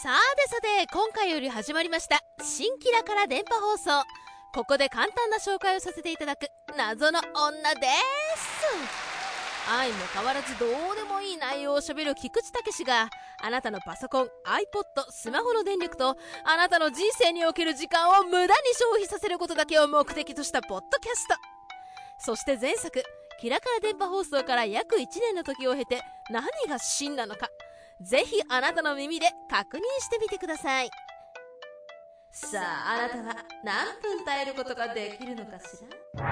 さてさて今回より始まりました新キラから電波放送。ここで簡単な紹介をさせていただく。謎の女です。愛も変わらずどうでもいい内容をしゃべる菊池武があなたのパソコン iPod スマホの電力とあなたの人生における時間を無駄に消費させることだけを目的としたポッドキャスト。そして前作キラから電波放送から約1年の時を経て何が真なのか。ぜひあなたの耳で確認してみてくださいさああなたは何分耐えることができるのかしら？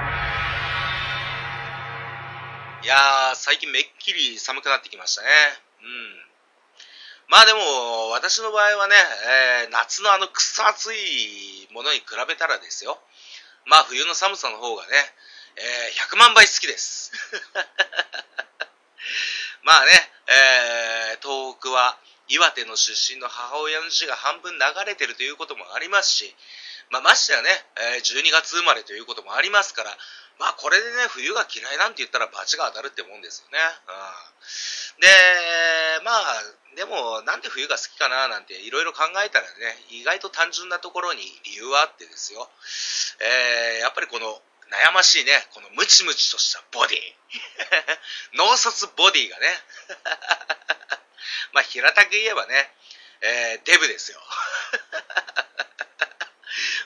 いやー、最近めっきり寒くなってきましたね。うん。まあでも、私の場合はね、えー、夏のあのくそ暑いものに比べたらですよ。まあ冬の寒さの方がね、えー、100万倍好きです。まあね、えー、東北は岩手の出身の母親の死が半分流れてるということもありますし、まあ、ましてやね、えー、12月生まれということもありますから、まあこれでね、冬が嫌いなんて言ったら罰が当たるってもんですよね。うん、で、まあ、でもなんで冬が好きかななんていろいろ考えたらね、意外と単純なところに理由はあってですよ。えー、やっぱりこの悩ましいね、このムチムチとしたボディ。脳卒ボディがね。まあ平たく言えばね、えー、デブですよ。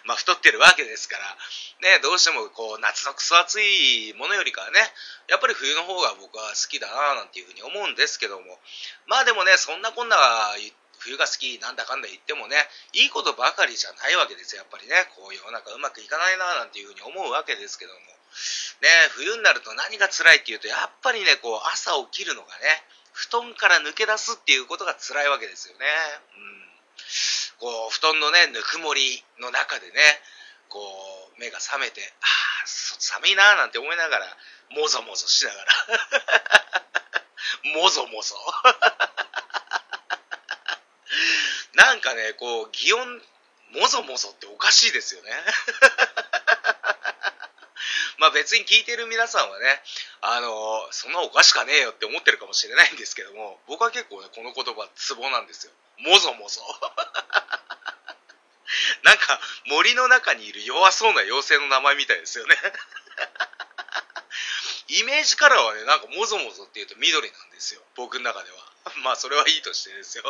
まあ太ってるわけですから、ね、どうしてもこう夏のくそ暑いものよりかはね、やっぱり冬の方が僕は好きだななんていうふうに思うんですけども、まあでもね、そんなこんな言っ冬が好きなんだかんだ言ってもね、いいことばかりじゃないわけですよ、やっぱりね。こう世の中うまくいかないななんていうふうに思うわけですけども。ね、冬になると何が辛いっていうと、やっぱりね、こう朝起きるのがね、布団から抜け出すっていうことが辛いわけですよね。うんこう、布団のね、ぬくもりの中でね、こう、目が覚めて、ああ、寒いななんて思いながら、もぞもぞしながら、もぞもぞ。なんかね、こう、擬音、もぞもぞっておかしいですよね。まあ別に聞いてる皆さんはね、あの、そんなおかしかねえよって思ってるかもしれないんですけども、僕は結構ね、この言葉ツボなんですよ。もぞもぞ。なんか森の中にいる弱そうな妖精の名前みたいですよね イメージカラーはね、なんかもぞもぞって言うと緑なんですよ。僕の中では。まあそれはいいとしてですよ。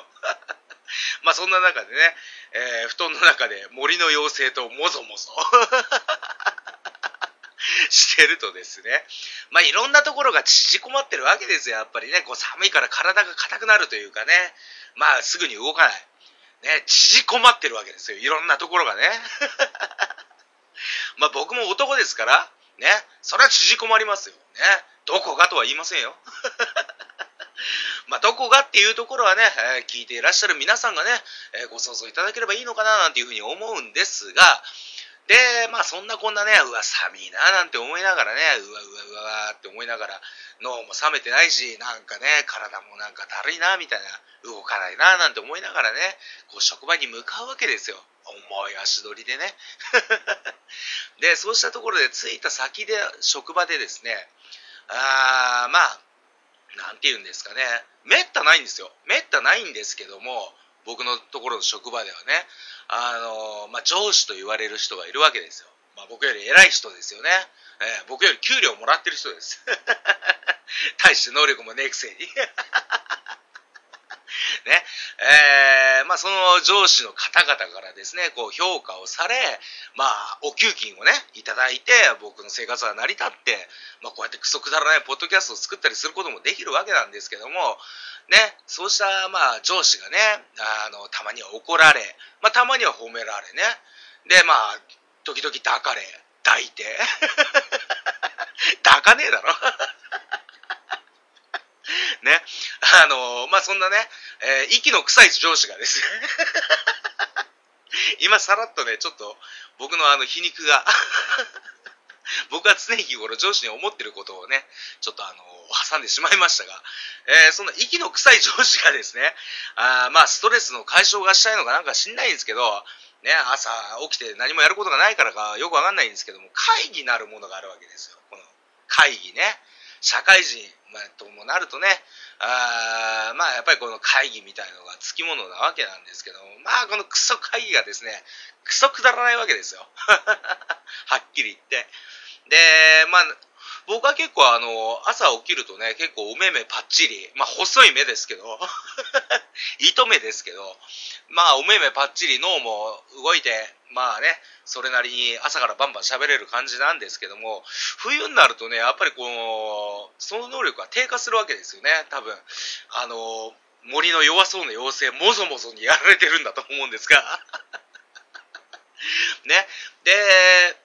まあそんな中でね、えー、布団の中で森の妖精ともぞもぞ してるとですね、まあいろんなところが縮こまってるわけですよ。やっぱりね、こう寒いから体が硬くなるというかね、まあすぐに動かない。ね、縮こまってるわけですよ。いろんなところがね。まあ僕も男ですから、ね、それは縮こまりますよ。ね、どこがとは言いませんよ。まあ、どこがっていうところはね、えー、聞いていらっしゃる皆さんがね、えー、ご想像いただければいいのかななんていうふうに思うんですが、で、まあそんなこんなね、うわ、寒いななんて思いながらね、うわうわうわって思いながら、脳も冷めてないし、なんかね、体もなんかだるいなみたいな、動かないななんて思いながらね、こう職場に向かうわけですよ。重い足取りでね。で、そうしたところで着いた先で、職場でですね、あー、まあ、なんて言うんですかね、めったないんですよ。めったないんですけども、僕のところの職場ではね、あの、まあ、上司と言われる人がいるわけですよ。まあ、僕より偉い人ですよね。えー、僕より給料もらってる人です。大して能力もねえくせに。ね、えー、まあ、その上司の方々からですね、こう評価をされ、まあ、お給金をね、いただいて、僕の生活は成り立って、まあ、こうやってクソくだらないポッドキャストを作ったりすることもできるわけなんですけども、ね、そうした、まあ、上司がね、あの、たまには怒られ、まあ、たまには褒められね、で、まあ、時々抱かれ、抱いて、抱かねえだろ。ね。あのまあ、そんなね、えー、息の臭い上司がですね 今さらっとね、ちょっと僕のあの皮肉が 僕は常日頃上司に思ってることをね、ちょっとあの挟んでしまいましたが、えー、その息の臭い上司がですね、あまあストレスの解消がしたいのかなんか知んないんですけど、ね、朝起きて何もやることがないからかよくわかんないんですけども、会議なるものがあるわけですよ。この会議ね。社会人、ともなるとね、あまあやっぱりこの会議みたいのがつきものなわけなんですけどもまあこのクソ会議がですね クソくだらないわけですよ。はっきり言って。でまあ僕は結構あの朝起きるとね結構お目目パッチリ。まあ細い目ですけど。糸目ですけど。まあお目目パッチリ脳も動いてまあねそれなりに朝からバンバン喋れる感じなんですけども冬になるとねやっぱりこのその能力が低下するわけですよね。多分。あの森の弱そうな妖精もぞもぞにやられてるんだと思うんですが。ね。で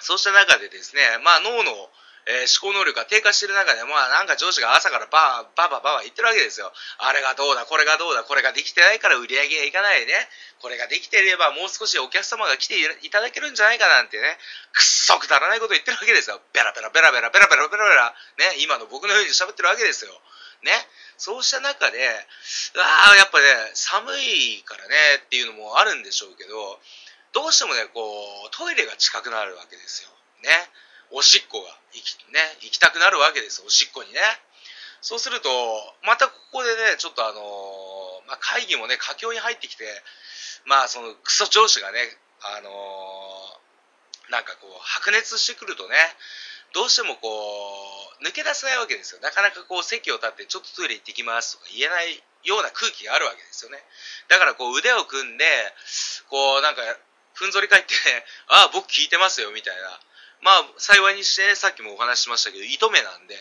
そうした中でですねまあ脳のえー、思考能力が低下してる中で、まあなんか上司が朝からバーババババ言ってるわけですよ。あれがどうだ、これがどうだ、これができてないから売り上げがいかないね。これができていればもう少しお客様が来ていただけるんじゃないかなんてね、くっそくだらないこと言ってるわけですよ。ベラベラベラベラベラベラベラベラ、ね、今の僕のように喋ってるわけですよ。ね。そうした中で、ああ、やっぱね、寒いからねっていうのもあるんでしょうけど、どうしてもね、こう、トイレが近くなるわけですよ。ね。おしっこが行き,、ね、行きたくなるわけですおしっこにね。そうするとまたここでねちょっとあのー、まあ、会議もね佳境に入ってきてまあそのクソ上司がねあのー、なんかこう白熱してくるとねどうしてもこう抜け出せないわけですよ。なかなかこう席を立ってちょっとトイレ行ってきますとか言えないような空気があるわけですよね。だからこう腕を組んでこうなんかふんぞり返って、ね、ああ僕聞いてますよみたいな。まあ、幸いにして、さっきもお話ししましたけど、糸目なんで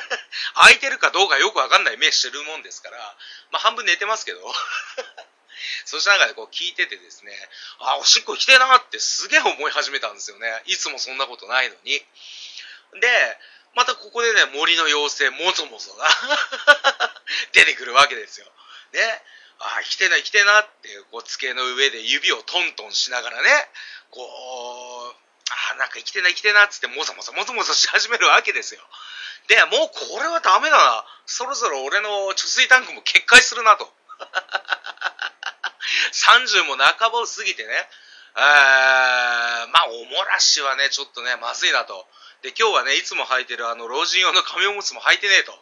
開いてるかどうかよくわかんない目してるもんですから、まあ、半分寝てますけど そした中でこう聞いててですね、あ、おしっこ来てなってすげえ思い始めたんですよね。いつもそんなことないのに。で、またここでね、森の妖精、もぞもぞが 出てくるわけですよ。ね。あ、来てない来てなって、こう、机の上で指をトントンしながらね、こう、ああなんか生きてない生きてないっつってもぞもぞもぞもぞし始めるわけですよ。で、もうこれはダメだな。そろそろ俺の貯水タンクも決壊するなと。30も半ばを過ぎてね、えー、まあ、おもらしはね、ちょっとね、まずいなと。で、今日はね、いつも履いてるあの、老人用の紙おむつも履いてねえと。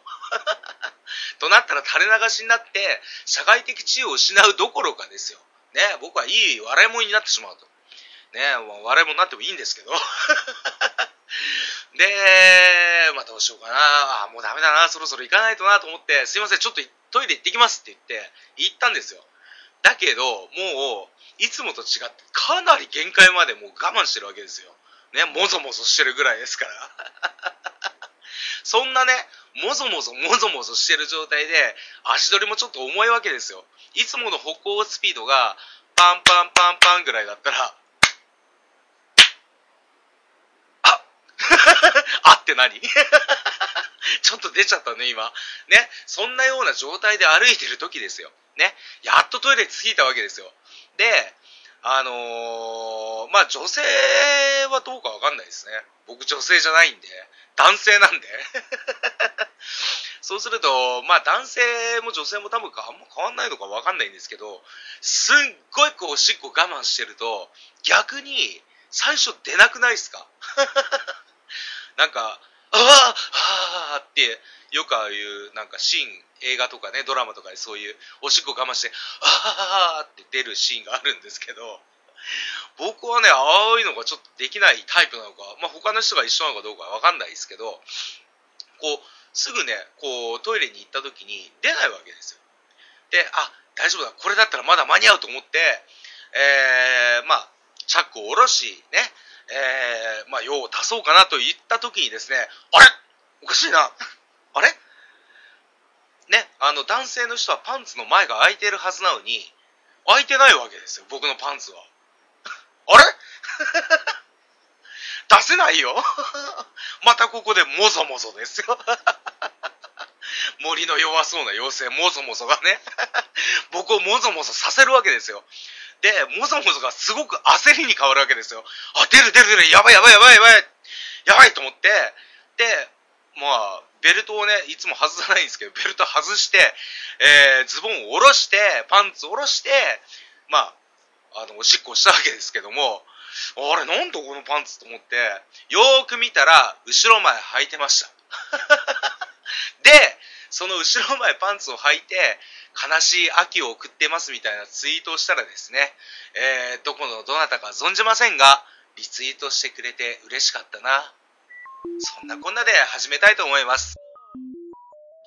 となったら垂れ流しになって、社会的地位を失うどころかですよ。ね、僕はいい笑い物になってしまうと。ね、もう笑い物になってもいいんですけど。で、まあどうしようかな。あ、もうダメだな。そろそろ行かないとなと思って、すいません、ちょっとトイレ行ってきますって言って、行ったんですよ。だけど、もう、いつもと違って、かなり限界までもう我慢してるわけですよ。ね、もぞもぞしてるぐらいですから。そんなね、もぞもぞもぞもぞしてる状態で、足取りもちょっと重いわけですよ。いつもの歩行スピードが、パンパンパンパンぐらいだったら、あって何？ちょっと出ちゃったね、今。ね？そんなような状態で歩いてる時ですよ。ね？やっとトイレ着いたわけですよ。で、あのー、まあ女性はどうかわかんないですね。僕女性じゃないんで。男性なんで。そうすると、まあ男性も女性も多分あんま変わんないのかわかんないんですけど、すっごいこうおしっこ我慢してると、逆に最初出なくないですか？なんか、ああああってよくああいうなんかシーン、映画とかね、ドラマとかでそういうおしっこ我慢して、ああって出るシーンがあるんですけど、僕はね、ああいうのがちょっとできないタイプなのか、まあ、他の人が一緒なのかどうかわかんないですけど、こう、すぐね、こう、トイレに行った時に出ないわけですよ。で、あ、大丈夫だ、これだったらまだ間に合うと思って、えー、まあ、チャックを下ろし、ね、えー、まあ、用を足そうかなと言った時にですね、あれ？おかしいな。あれ？ね、あの、男性の人はパンツの前が開いてるはずなのに、開いてないわけですよ、僕のパンツは。あれ？出せないよ。またここでもぞもぞですよ。森の弱そうな妖精もぞもぞがね。僕をもぞもぞさせるわけですよ。で、もぞもぞがすごく焦りに変わるわけですよ。あ、出る出る出る、やばいやばいやばいやばい、やばいと思って、で、まあ、ベルトをね、いつも外さないんですけど、ベルト外して、えー、ズボンを下ろして、パンツ下ろして、まあ、あの、おしっこしたわけですけども、あれ、なんだこのパンツと思って、よーく見たら、後ろ前履いてました。で、その後ろ前パンツを履いて、悲しい秋を送ってますみたいなツイートをしたらですね、えー、どこのどなたか存じませんが、リツイートしてくれて嬉しかったな。そんなこんなで始めたいと思います。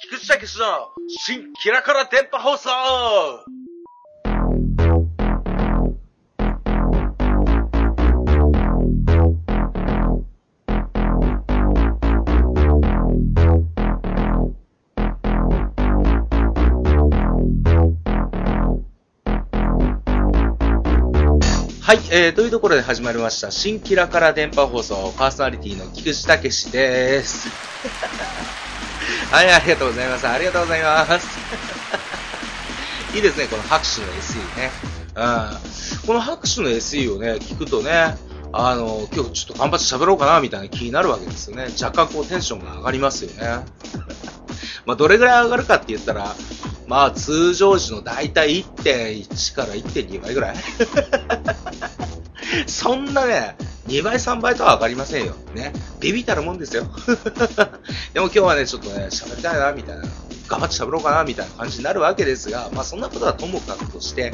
菊池武の新キラカラ電波放送はい、えー、というところで始まりました、新キラから電波放送、パーソナリティの菊池武史です。はい、ありがとうございます。ありがとうございます。いいですね、この拍手の SE ね。うん。この拍手の SE をね、聞くとね、あの、今日ちょっと頑張って喋ろうかな、みたいな気になるわけですよね。若干こうテンションが上がりますよね。まあ、どれぐらい上がるかって言ったら、まあ、通常時のだいたい1.1から1.2倍ぐらいそんなね、2倍3倍とは分かりませんよ。ね。ビビったるもんですよ。でも今日はね、ちょっとね、喋りたいな、みたいな。頑張って喋ろうかな、みたいな感じになるわけですが、まあそんなことはともかくとして、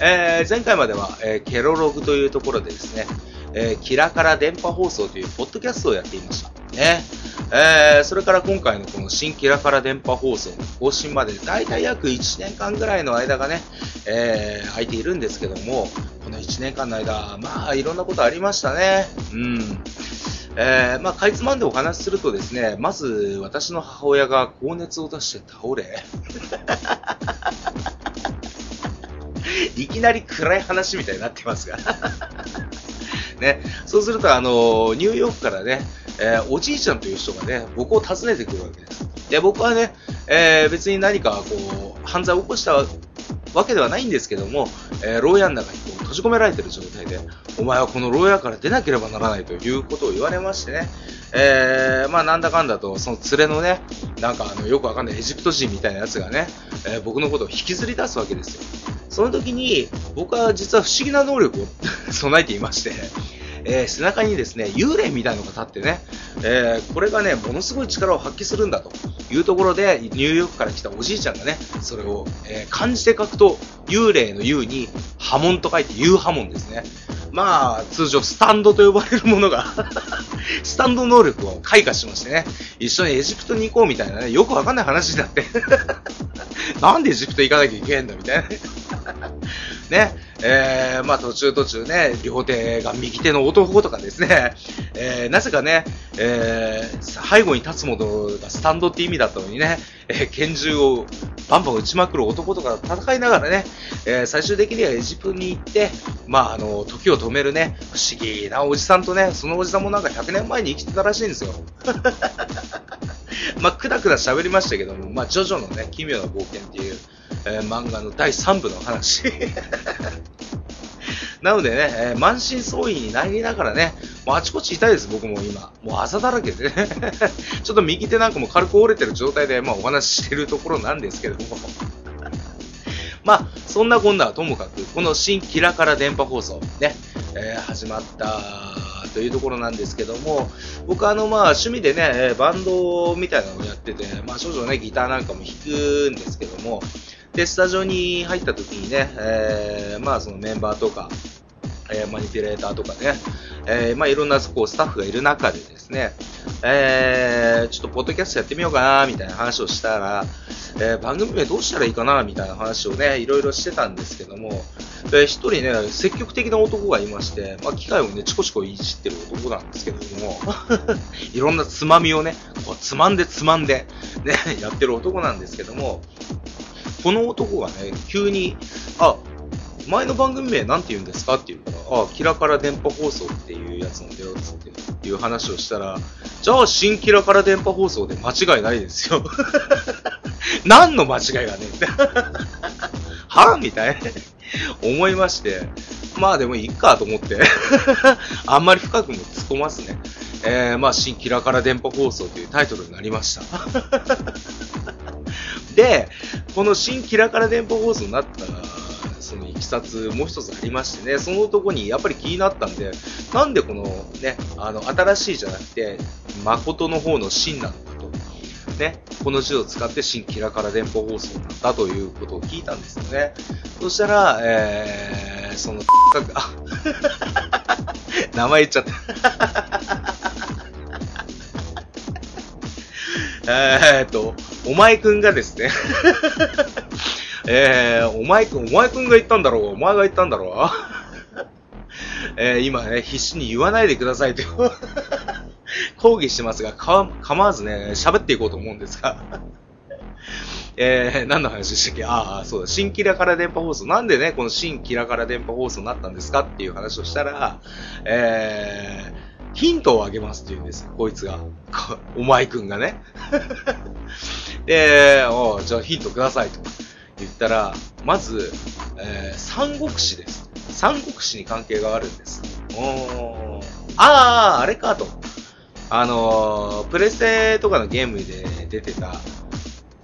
えー、前回までは、えー、ケロログというところでですね、えー、キラカラ電波放送というポッドキャストをやっていました。ね。えー、それから今回のこの新キラカラ電波放送の更新までだいたい約1年間ぐらいの間がね、えー、空いているんですけども、この1年間の間、まあいろんなことありましたね。うん。えー、まあ、かいつまんでお話しするとですね、まず、私の母親が高熱を出して倒れ、いきなり暗い話みたいになってますが ね、そうすると、あの、ニューヨークからね、えー、おじいちゃんという人がね、僕を訪ねてくるわけです。で、僕はね、えー、別に何かこう、犯罪を起こしたわけではないんですけども、えー、牢屋の中にこう閉じ込められている状態で、お前はこの牢屋から出なければならないということを言われましてね、えー、まあなんだかんだと、その連れのね、なんかあの、よくわかんないエジプト人みたいなやつがね、えー、僕のことを引きずり出すわけですよ。その時に、僕は実は不思議な能力を 備えていまして、えー、背中にですね、幽霊みたいのが立ってね、えー、これがね、ものすごい力を発揮するんだというところで、ニューヨークから来たおじいちゃんがね、それを、えー、漢字で書くと、幽霊の幽に波紋と書いて幽波紋ですね。まあ、通常スタンドと呼ばれるものが スタンド能力を開花しましてね、一緒にエジプトに行こうみたいなね、よくわかんない話になって。なんでエジプト行かなきゃいけないんだみたいなね。えー、まあ途中途中ね、両手が右手の男とかですね、えー、なぜかね、えー、背後に立つものがスタンドって意味だったのにね、え、拳銃をバンバン撃ちまくる男とか戦いながらね、え、最終的にはエジプトに行って、まああの、時を止めるね、不思議なおじさんとね、そのおじさんもなんか100年前に生きてたらしいんですよ。まあ、くだくだ喋りましたけども、まあ、ジョジョのね、奇妙な冒険っていう、えー、漫画の第3部の話。なのでね、えー、満身創痍になりながらね、もうあちこち痛いです、僕も今。もう朝だらけでね。ちょっと右手なんかも軽く折れてる状態で、まあお話ししてるところなんですけども。まあ、そんなこんなはともかく、この新キラカラ電波放送、ね、えー、始まったというところなんですけども、僕あのまあ趣味でね、バンドみたいなのをやってて、まあ少々ね、ギターなんかも弾くんですけども、で、スタジオに入った時にね、えー、まあそのメンバーとか、えー、マニピュレーターとかね、えー、まあいろんなこうスタッフがいる中でですね、えー、ちょっとポッドキャストやってみようかな、みたいな話をしたら、えー、番組名どうしたらいいかな、みたいな話をね、いろいろしてたんですけども、えー、一人ね、積極的な男がいまして、まあ機械をね、チコチコいじってる男なんですけども、いろんなつまみをね、こうつまんでつまんで、ね、やってる男なんですけども、この男がね、急に、あ、前の番組名なんて言うんですかって言うから、あ、キラカラ電波放送っていうやつなんだよ、つっていう話をしたら、じゃあ新キラカラ電波放送で間違いないですよ。何の間違いがねって。はみたいな思いまして、まあでもいいかと思って あんまり深くも突っ込ますね。えー、まあ、新キラカラ電波放送というタイトルになりましたで、この新キラカラ電波放送になったそのいきさつもう一つありましてね、そのとこにやっぱり気になったんで、なんでこのね、あの、新しいじゃなくて、誠の方の真なのかと。ね、この字を使って新キラから電波放送になったということを聞いたんですよね。そしたら、えー、その、あ、名前言っちゃった。えっと、お前くんがですね。えー、お前くん、お前くんが言ったんだろう。お前が言ったんだろう。えー、今ね、必死に言わないでくださいと。抗議してますが、か、構わずね、喋っていこうと思うんですが。えー、何の話でしたっけ？ああ、そうだ、新キラから電波放送。なんでね、この新キラから電波放送になったんですかっていう話をしたら、えー、ヒントをあげますって言うんですよ、こいつが。お前くんがね。で、おじゃあヒントくださいと言ったら、まず、えー、三国志です。三国志に関係があるんです。おー。ああ、あれかと。あのー、プレステとかのゲームで出てた、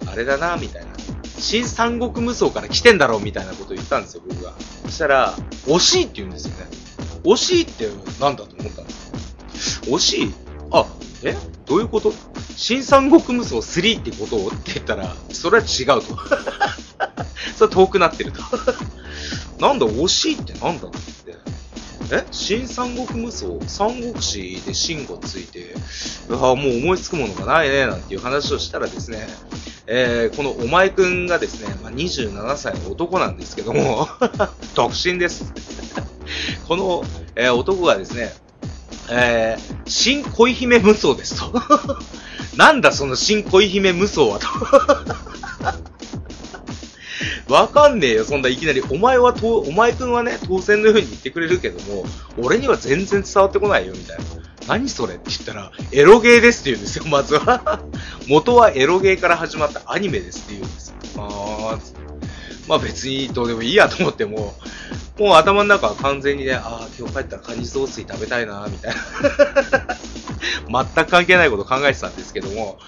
あれだな、みたいな。新三国無双から来てんだろう、みたいなこと言ったんですよ、僕が。そしたら、惜しいって言うんですよね。惜しいって何だと思ったんです惜しいあ、え？どういうこと？新三国無双3ってこと？って言ったら、それは違うと。それは遠くなってると。なんだ、惜しいってなんだって。え？新三国無双三国志で秦がついて、あもう思いつくものがないね、なんていう話をしたらですね、えー、このお前くんがですね、まあ、27歳の男なんですけども、独身です。この、えー、男がですね、えー、新恋姫無双ですと。なんだその新恋姫無双はと。わかんねえよ、そんないきなり。お前はと、お前くんはね、当選のように言ってくれるけども、俺には全然伝わってこないよ、みたいな。何それって言ったら、エロゲーですって言うんですよ、まずは。元はエロゲーから始まったアニメですって言うんですよ。あー、まあ別にどうでもいいやと思っても、もう頭の中は完全にね、ああ、今日帰ったらカニ雑炊食べたいな、みたいな。全く関係ないこと考えてたんですけども。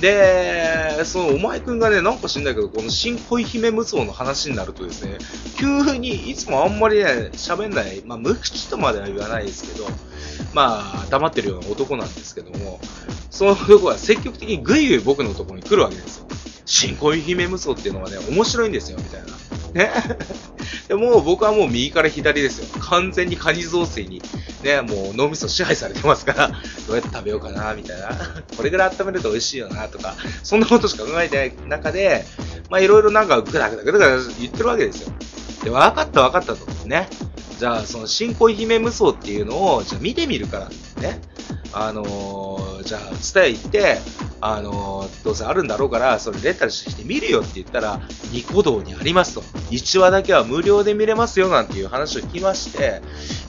で、そのお前くんがね、なんか知んないけど、この新恋姫無双の話になるとですね、急にいつもあんまりね、喋んない、まあ無口とまでは言わないですけど、まあ黙ってるような男なんですけども、その男は積極的にぐいぐい僕のところに来るわけですよ。新恋姫無双っていうのはね、面白いんですよ、みたいな。ね。でも僕はもう右から左ですよ。完全にカニ雑炊に、ね、もう脳みそ支配されてますから、どうやって食べようかな、みたいな。これぐらい温めると美味しいよな、とか、そんなことしか考えてない中で、まあいろいろなんかぐだぐだぐだぐだ言ってるわけですよ。で、分かった分かったと。ね。じゃあ、その新恋姫無双っていうのを、じゃあ見てみるから、ね。あのー、じゃあ、ツタヤ行って、あの、どうせあるんだろうから、それレンタルして見るよって言ったら、ニコ動にありますと。1話だけは無料で見れますよなんていう話を聞きまして、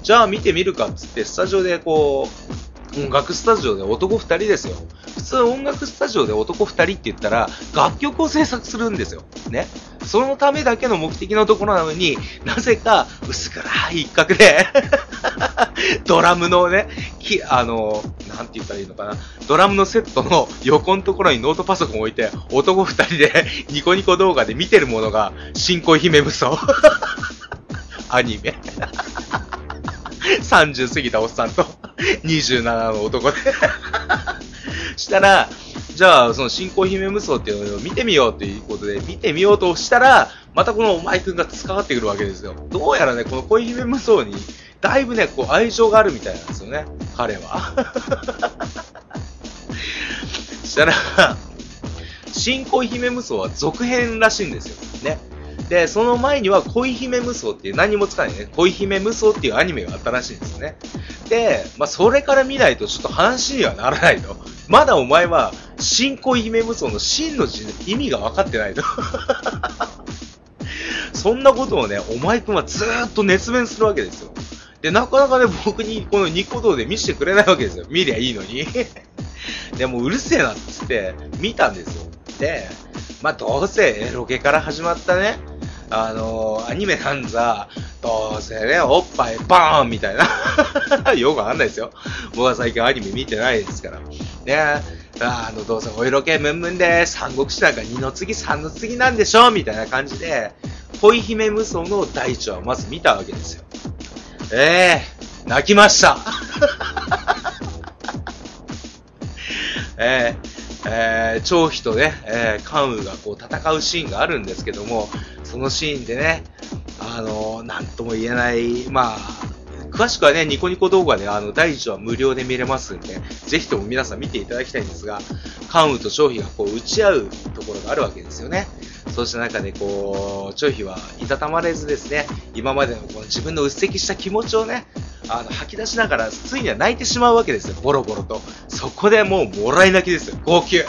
じゃあ見てみるかっつって、スタジオでこう、音楽スタジオで男2人ですよ。普通音楽スタジオで男2人って言ったら、楽曲を制作するんですよ。ね。そのためだけの目的のところなのに、なぜか薄暗い一角で ドラムのね、き、あの、なんて言ったらいいのかな。ドラムのセットの横のところにノートパソコン置いて、男二人でニコニコ動画で見てるものが、新恋姫無双。アニメ。30過ぎたおっさんと、27の男で したら、じゃあ、その新婚姫無双っていうのを見てみようということで、見てみようとしたら、またこのお前くんが使わってくるわけですよ。どうやらね、この恋姫無双に、だいぶね、こう愛情があるみたいなんですよね。彼は。したら、新恋姫無双は続編らしいんですよ。ね。で、その前には恋姫無双っていう何もつかないね。恋姫無双っていうアニメがあったらしいんですね。で、まあ、それから見ないとちょっと話にはならないと。まだお前は、新恋姫無双の真の意味が分かってないと。そんなことをね、お前くんはずーっと熱弁するわけですよ。で、なかなかね、僕にこのニコ動で見せてくれないわけですよ。見りゃいいのに。でもうるせえなっつって、見たんですよ。で、まあ、どうせエロゲから始まったね、あのー、アニメなんざ、どうせね、おっぱいバーンみたいな。よくわかんないですよ。僕は最近アニメ見てないですから。ねあの、どうせお色気ムンムンで、三国志なんか二の次三の次なんでしょみたいな感じで、恋姫無双の第一話をまず見たわけですよ。ええー、泣きました。ええー、えー、張飛とね、えー、関羽がこう戦うシーンがあるんですけども、そのシーンでね、あの、なんとも言えない、まあ、詳しくはね、ニコニコ動画であの、第1話無料で見れますんで、ぜひとも皆さん見ていただきたいんですが、関羽と張飛がこう、打ち合うところがあるわけですよね。そうした中で、こう、張飛はいたたまれずですね、今までのこの自分のうっせきした気持ちをね、あの、吐き出しながら、ついには泣いてしまうわけですよ、ボロボロと。そこでもう、もらい泣きですよ、号泣。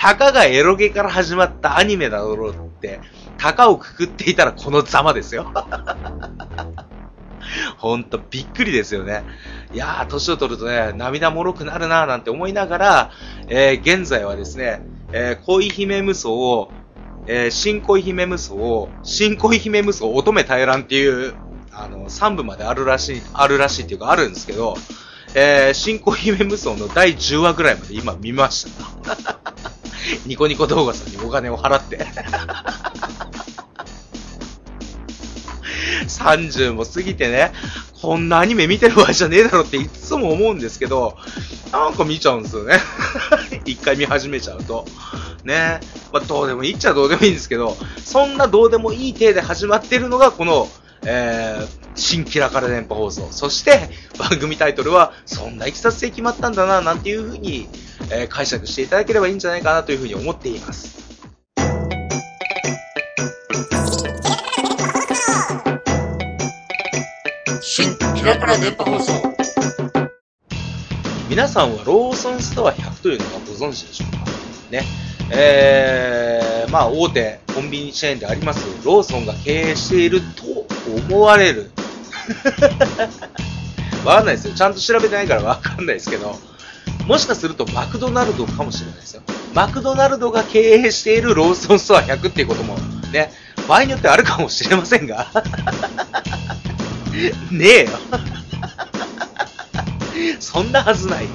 たかがエロゲから始まったアニメだろうって、たかをくくっていたらこのざまですよ。ほんとびっくりですよね。いやー、年を取るとね、涙もろくなるなーなんて思いながら、えー、現在はですね、えー、恋姫無双を、えー、新恋姫無双を、新恋姫無双乙女大乱っていう、あの、3部まであるらしい、あるらしいっていうかあるんですけど、えー、新恋姫無双の第10話ぐらいまで今見ました。ニコニコ動画さんにお金を払って 30も過ぎてね、こんなアニメ見てる場合じゃねえだろっていつも思うんですけど、なんか見ちゃうんですよね。一回見始めちゃうと。ね。まあ、どうでもいいっちゃどうでもいいんですけど、そんなどうでもいい体で始まってるのが、この、えー、新キラから電波放送。そして、番組タイトルは、そんないきさつで決まったんだな、なんていう風に、えー、解釈していただければいいんじゃないかなという風に思っています。新キラから電波放送。皆さんはローソンストア100というのはご存知でしょうか？ね。えー、まあ大手コンビニチェーンでありますローソンが経営していると思われる。わかんないですよ。ちゃんと調べてないからわかんないですけど、もしかするとマクドナルドかもしれないですよ。マクドナルドが経営しているローソンストア100っていうこともね、場合によってあるかもしれませんが。ねえよ。そんなはずないよ。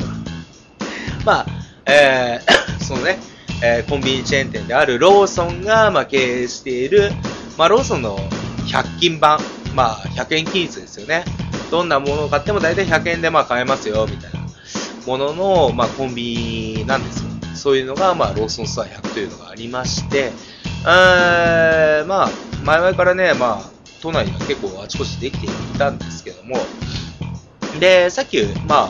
まあ、えー、そのね、えー、コンビニチェーン店であるローソンが、まあ、経営している、まあ、ローソンの100均版、まあ、100円均一ですよね。どんなものを買っても大体100円でまあ買えますよ、みたいなものの、まあ、コンビニなんですよ。そういうのが、まあ、ローソンストア100というのがありまして、えー、まあ、前々からね、まあ、都内には結構あちこちできていたんですけども、で、さっき、まあ、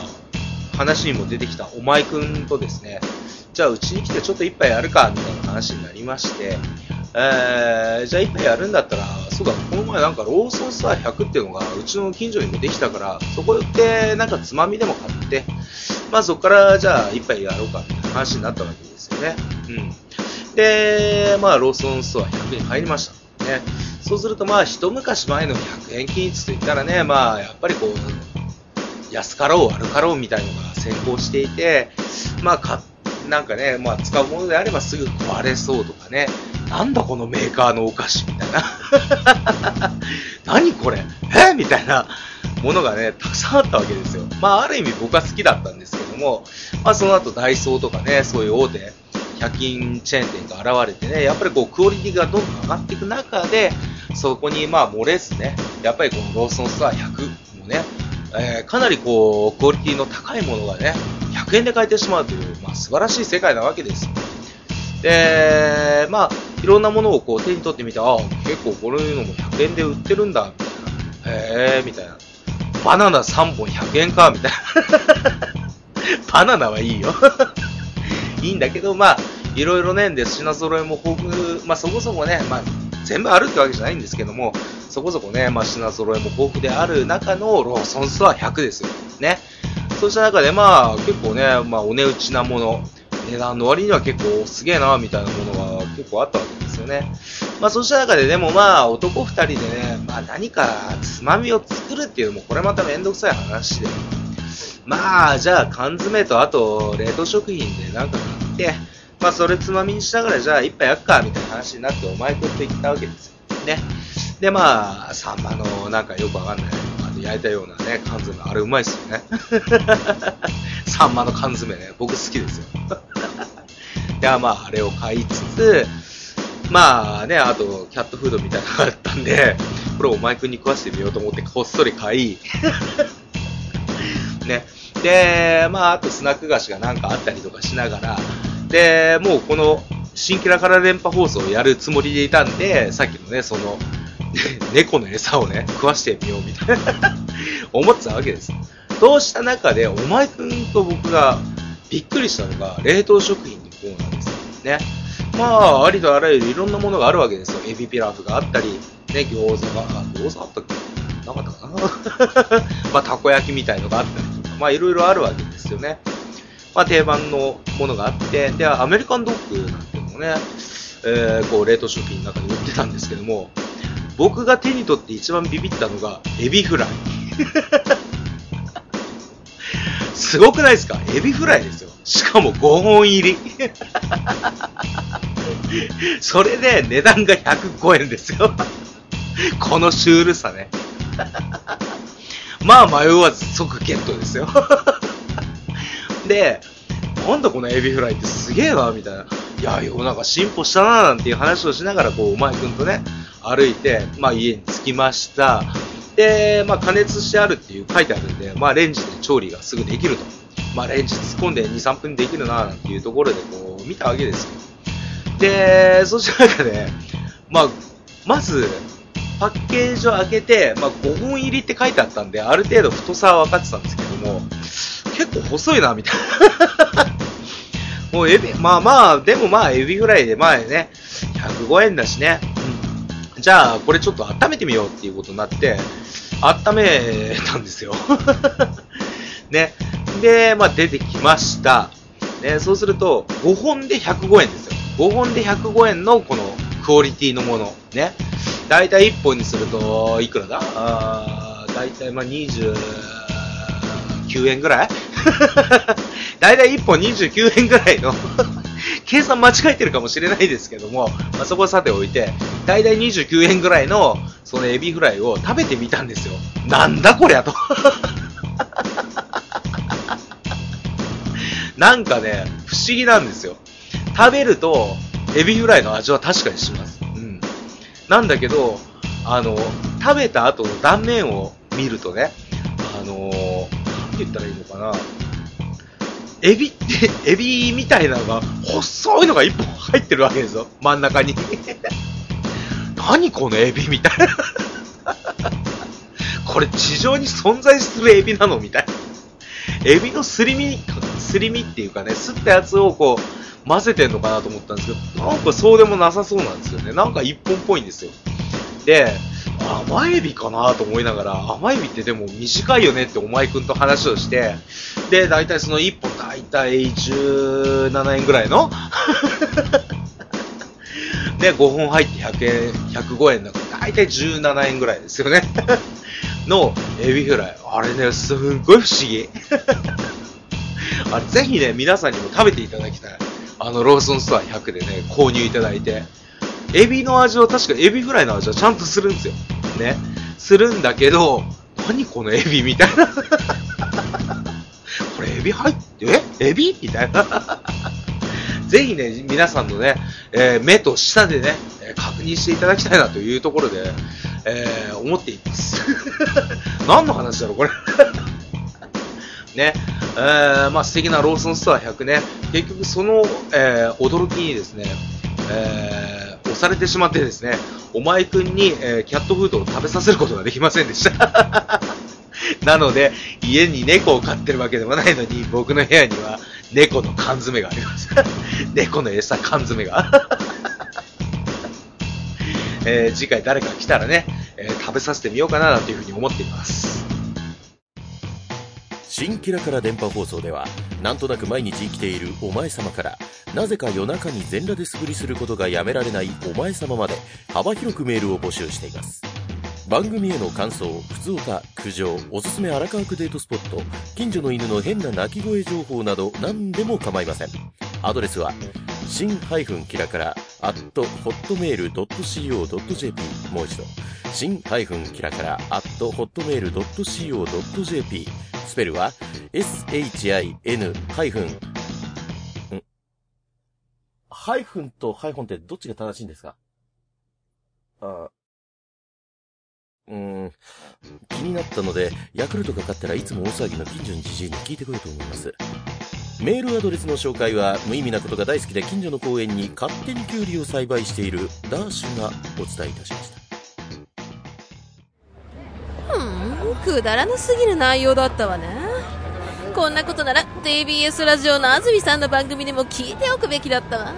話にも出てきたお前くんとですね、じゃあうちに来てちょっと一杯やるか、みたいな話になりまして、えー、じゃあ一杯やるんだったら、そうだ、この前なんかローソンストア100っていうのがうちの近所にもできたから、そこ寄ってなんかつまみでも買って、まあそこからじゃあ一杯やろうか、みたいな話になったわけですよね。うん。で、まあローソンストア100に入りました。ね。そうするとまあ一昔前の100円均一といったらね、まあやっぱりこう、安かろう悪かろうみたいなのが先行していて、まあ買なんかね、まあ使うものであればすぐ壊れそうとかね、なんだこのメーカーのお菓子みたいな。何これ？え？みたいなものがね、たくさんあったわけですよ。まあある意味僕は好きだったんですけども、まあその後ダイソーとかね、そういう大手100均チェーン店が現れてね、やっぱりこうクオリティがどんどん上がっていく中で、そこにまあ漏れずね、やっぱりこのローソンストア100もね、えー、かなりこう、クオリティの高いものがね、100円で買えてしまうという、まあ、素晴らしい世界なわけですよ。で、まあ、いろんなものをこう手に取ってみて、あ、結構こういうのも100円で売ってるんだ、みたいな。へえ、みたいな。バナナ3本100円か、みたいな。バナナはいいよ いいんだけど、まあ、いろいろね、で、品揃えも豊富、まあそこそこね、まあ、全部あるってわけじゃないんですけども、そこそこね、まあ品揃えも豊富である中のローソンストア100ですよ。ね。そうした中で、まあ、結構ね、まあ、お値打ちなもの、値段の割には結構すげえな、みたいなものが結構あったわけですよね。まあ、そうした中で、でもまあ、男二人でね、まあ、何かつまみを作るっていうのも、これまためんどくさい話で。まあ、じゃあ、缶詰と、あと、冷凍食品でなんか買って、まあ、それつまみにしながら、じゃあ、一杯やっか、みたいな話になって、お前とって言ったわけですよ。ね。で、まあ、サンマの、なんかよくわかんない焼いたようなね、缶詰。あれうまいっすよね。サンマの缶詰ね、僕好きですよ。では、まあ、あれを買いつつ、まあね、あと、キャットフードみたいなのがあったんで、これお前くんに食わせてみようと思ってこっそり買い、ね。で、まあ、あとスナック菓子がなんかあったりとかしながら、で、もうこの、新キラから連覇放送をやるつもりでいたんで、さっきのね、その、猫の餌をね、食わしてみようみたいな 思ってたわけです。そうした中で、お前くんと僕がびっくりしたのが、冷凍食品のコーナーですよね。まあ、ありとあらゆるいろんなものがあるわけですよ。エビピラフがあったり、ね、餃子が、あ、餃子あったっけ？なかったかな？まあ、たこ焼きみたいのがあったりとか、まあ、いろいろあるわけですよね。まあ、定番のものがあって、で、アメリカンドッグなんていうのもね、えー、こう、冷凍食品の中で売ってたんですけども、僕が手に取って一番ビビったのが、エビフライ。すごくないですか？エビフライですよ。しかも5本入り。それで値段が105円ですよ。このシュールさね。まあ迷わず即ゲットですよ。で、なんだこのエビフライってすげえな、みたいな。いや、世の中進歩したな、なんていう話をしながら、こう、お前くんとね、歩いて、まあ家に着きました。で、まあ加熱してあるっていう書いてあるんで、まあレンジで調理がすぐできると。まあレンジ突っ込んで2、3分できるな、なんていうところでこう見たわけですよ。で、そした中で、まあ、まず、パッケージを開けて、まあ、5本入りって書いてあったんで、ある程度太さは分かってたんですけども、結構細いな、みたいな。もうエビ、まあまあ、でもまあ、エビフライで前ね、105円だしね。うん。じゃあ、これちょっと温めてみようっていうことになって、温めたんですよ。ね。で、まあ出てきました。ね、そうすると、5本で105円ですよ。5本で105円のこのクオリティのもの。ね。だいたい1本にすると、いくらだ？あだいたいまあ20 29円ぐらい？だいたい1本29円ぐらいの 計算間違えてるかもしれないですけども、まあ、そこはさておいて、だいたい29円ぐらいの、そのエビフライを食べてみたんですよ。なんだこりゃと なんかね、不思議なんですよ。食べると、エビフライの味は確かにします。うん。なんだけど、あの、食べた後の断面を見るとね、て言ったらいいのかな。エビって、エビみたいなのが、細いのが一本入ってるわけですよ。真ん中に。何このエビみたいな。これ地上に存在するエビなのみたいな。エビのすり身、すり身っていうかね、すったやつをこう、混ぜてんのかなと思ったんですけど、なんかそうでもなさそうなんですよね。なんか一本っぽいんですよ。で、甘エビかなと思いながら、甘エビってでも短いよねってお前くんと話をして、で、大体その1本大体17円ぐらいの で、5本入って100円、105円だから大体17円ぐらいですよね のエビフライ。あれね、すんごい不思議。あれ、ぜひね、皆さんにも食べていただきたい。あの、ローソンストア100でね、購入いただいて。エビの味は確かエビフライの味はちゃんとするんですよ。ね。するんだけど、何このエビみたいな。これエビ入って、え？エビ？みたいな。ぜひね、皆さんのね、えー、目と舌でね、確認していただきたいなというところで、えー、思っています。何の話だろう、これ。ね、えー、まあ素敵なローソンストア100ね、結局その、えー、驚きにですね、えー、押されてしまってですね、お前くんに、えー、キャットフードを食べさせることができませんでした。なので、家に猫を飼ってるわけでもないのに、僕の部屋には猫の缶詰があります。猫の餌缶詰が。えー、次回誰か来たらね、えー、食べさせてみようかなというふうに思っています。新キラから電波放送では、なんとなく毎日生きているお前様から、なぜか夜中に全裸で素振りすることがやめられないお前様まで、幅広くメールを募集しています。番組への感想、普通歌、苦情、おすすめ荒川区デートスポット、近所の犬の変な鳴き声情報など何でも構いません。アドレスは、新キラから、アット、ホットメール .co.jp。もう一度、新キラから、アット、ホットメール .co.jp。スペルは、shin ハイフン、ん？ハイフンとハイフンってどっちが正しいんですか？あうん、気になったのでヤクルトが勝ったらいつも大騒ぎの近所のじじいに聞いてこようと思います。メールアドレスの紹介は無意味なことが大好きで近所の公園に勝手にキュウリを栽培しているダーシュがお伝えいたしました。うんくだらなすぎる内容だったわね。こんなことなら TBS ラジオの安住さんの番組でも聞いておくべきだったわ。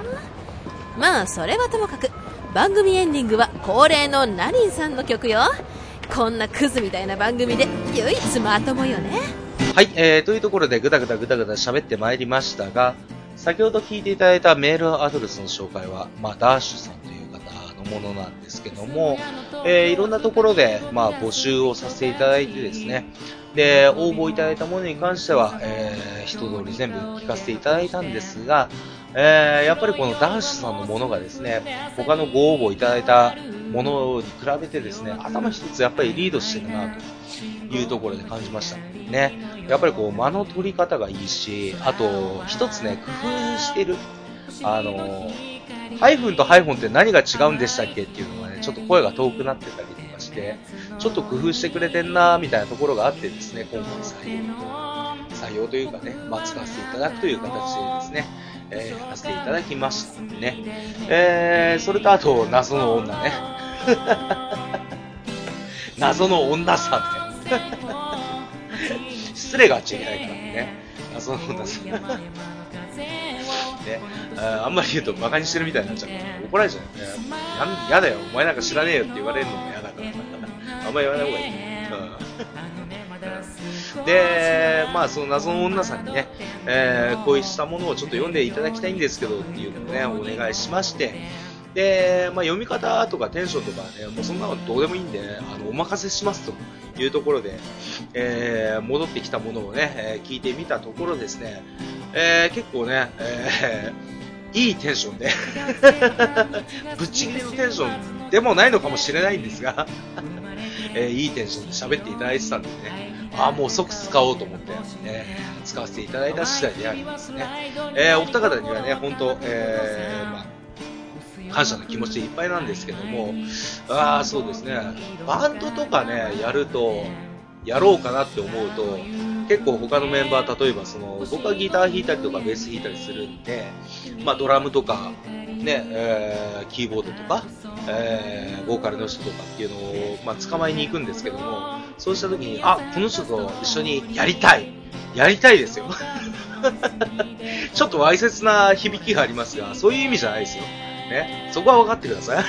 まあそれはともかく番組エンディングは恒例のナリンさんの曲よ。こんなクズみたいな番組で唯一まともよね。はい、えー、というところでぐだぐだぐだぐだ喋ってまいりましたが、先ほど聞いていただいたメールアドレスの紹介は、まあ、ダッシュさんというものなんですけども、えー、いろんなところで、まあ、募集をさせていただいてですね、で、応募いただいたものに関しては、えー、一通り全部聞かせていただいたんですが、えー、やっぱりこのダッシュさんのものがですね、他のご応募いただいたものに比べてですね、頭一つやっぱりリードしてるなというところで感じました。ね。やっぱりこう間の取り方がいいし、あと一つね、工夫してる。あの、ハイフンとハイフンって何が違うんでしたっけっていうのがね、ちょっと声が遠くなってたりとかして、ちょっと工夫してくれてんなーみたいなところがあってですね、今回採用、採用というかね、まあ、使わせていただくという形でですね、えー、やらせていただきましたね。えー、それとあと、謎の女ね。謎の女さんね。失礼があっちゃいけないからね。謎の女さん。ね、ああんまり言うと馬鹿にしてるみたいになっちゃう。から怒られちゃうよね。ややだよ、お前なんか知らねえよって言われるのも嫌だから。あんまり言わない方がいい。うん、で、まあ、その謎の女さんにね、えー、こうしたものをちょっと読んでいただきたいんですけどっていうのをね、お願いしまして、で、まあ、読み方とかテンションとかね、もうそんなのどうでもいいんで、あの、お任せしますというところで、えー、戻ってきたものをね、えー、聞いてみたところですね、えー、結構ね、えー、いいテンションで。ぶっちぎりのテンションでもないのかもしれないんですがえー、いいテンションで喋っていただいてたんでね、ああ、もう即使おうと思って、えー、使わせていただいた次第でありますね。えー、お二方にはね、本当、えー、まあ、感謝の気持ちでいっぱいなんですけども、ああ、そうですね、バンドとかね、やると、やろうかなって思うと、結構他のメンバー、例えばその、僕はギター弾いたりとかベース弾いたりするんで、まあドラムとか、ね、えー、キーボードとか、えー、ボーカルの人とかっていうのを、まあ、捕まえに行くんですけども、そうした時に、あ、この人と一緒にやりたい。やりたいですよ。ちょっとわいせつな響きがありますが、そういう意味じゃないですよ。ね。そこは分かってください。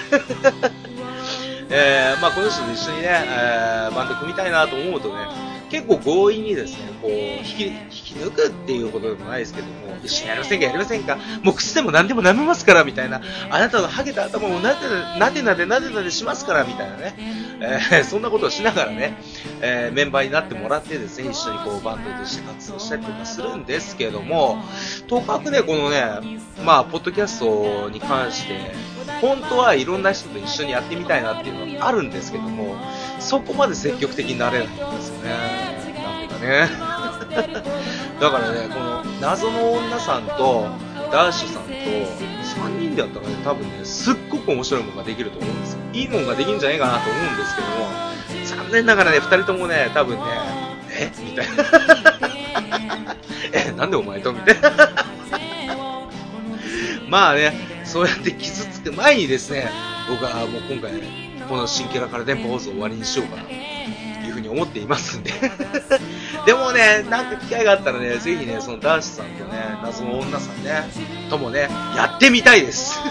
えー、まあ、この人と一緒にね、えー、バンド組みたいなと思うとね、結構強引にですね、こう、引き、引き抜くっていうことでもないですけども、一緒にやりませんかやりませんかもう口でも何でも舐めますからみたいな、あなたのハゲた頭をなでなでなでなでなでしますからみたいなね、えー、そんなことをしながらね、えー、メンバーになってもらってですね、一緒にこうバンドとして活動したりとかするんですけども、とかくね、このね、まあ、ポッドキャストに関して、本当はいろんな人と一緒にやってみたいなっていうのがあるんですけども、そこまで積極的になれないんですよね。なんかね。だからね、この謎の女さんとダーシュさんと3人でやったらね、多分ね、すっごく面白いものができると思うんですよ。いいものができるんじゃないかなと思うんですけども、残念ながらね、2人ともね、多分ね、え？みたいな。なんでお前とみたいな。まあね、そうやって傷つく前にですね、僕はもう今回、この新キャラから電波放送終わりにしようかなというふうに思っていますんで でもね、なんか機会があったらね、ぜひね、その男子さんとね、謎の女さんね、ともね、やってみたいです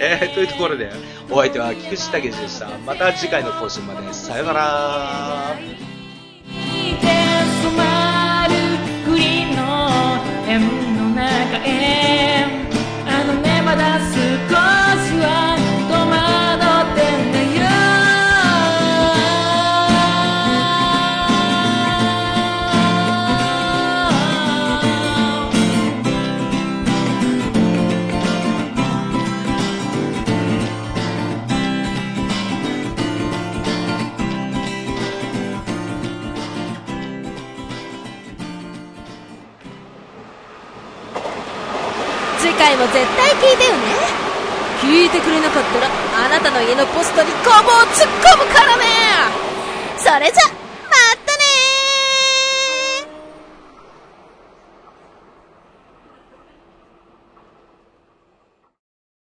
えー、というところで、お相手は菊池武でした。また次回の更新まで、さよなら。あも絶対聞いてよね。聞いてくれなかったらあなたの家のポストにゴムを突っ込むからね。それじゃ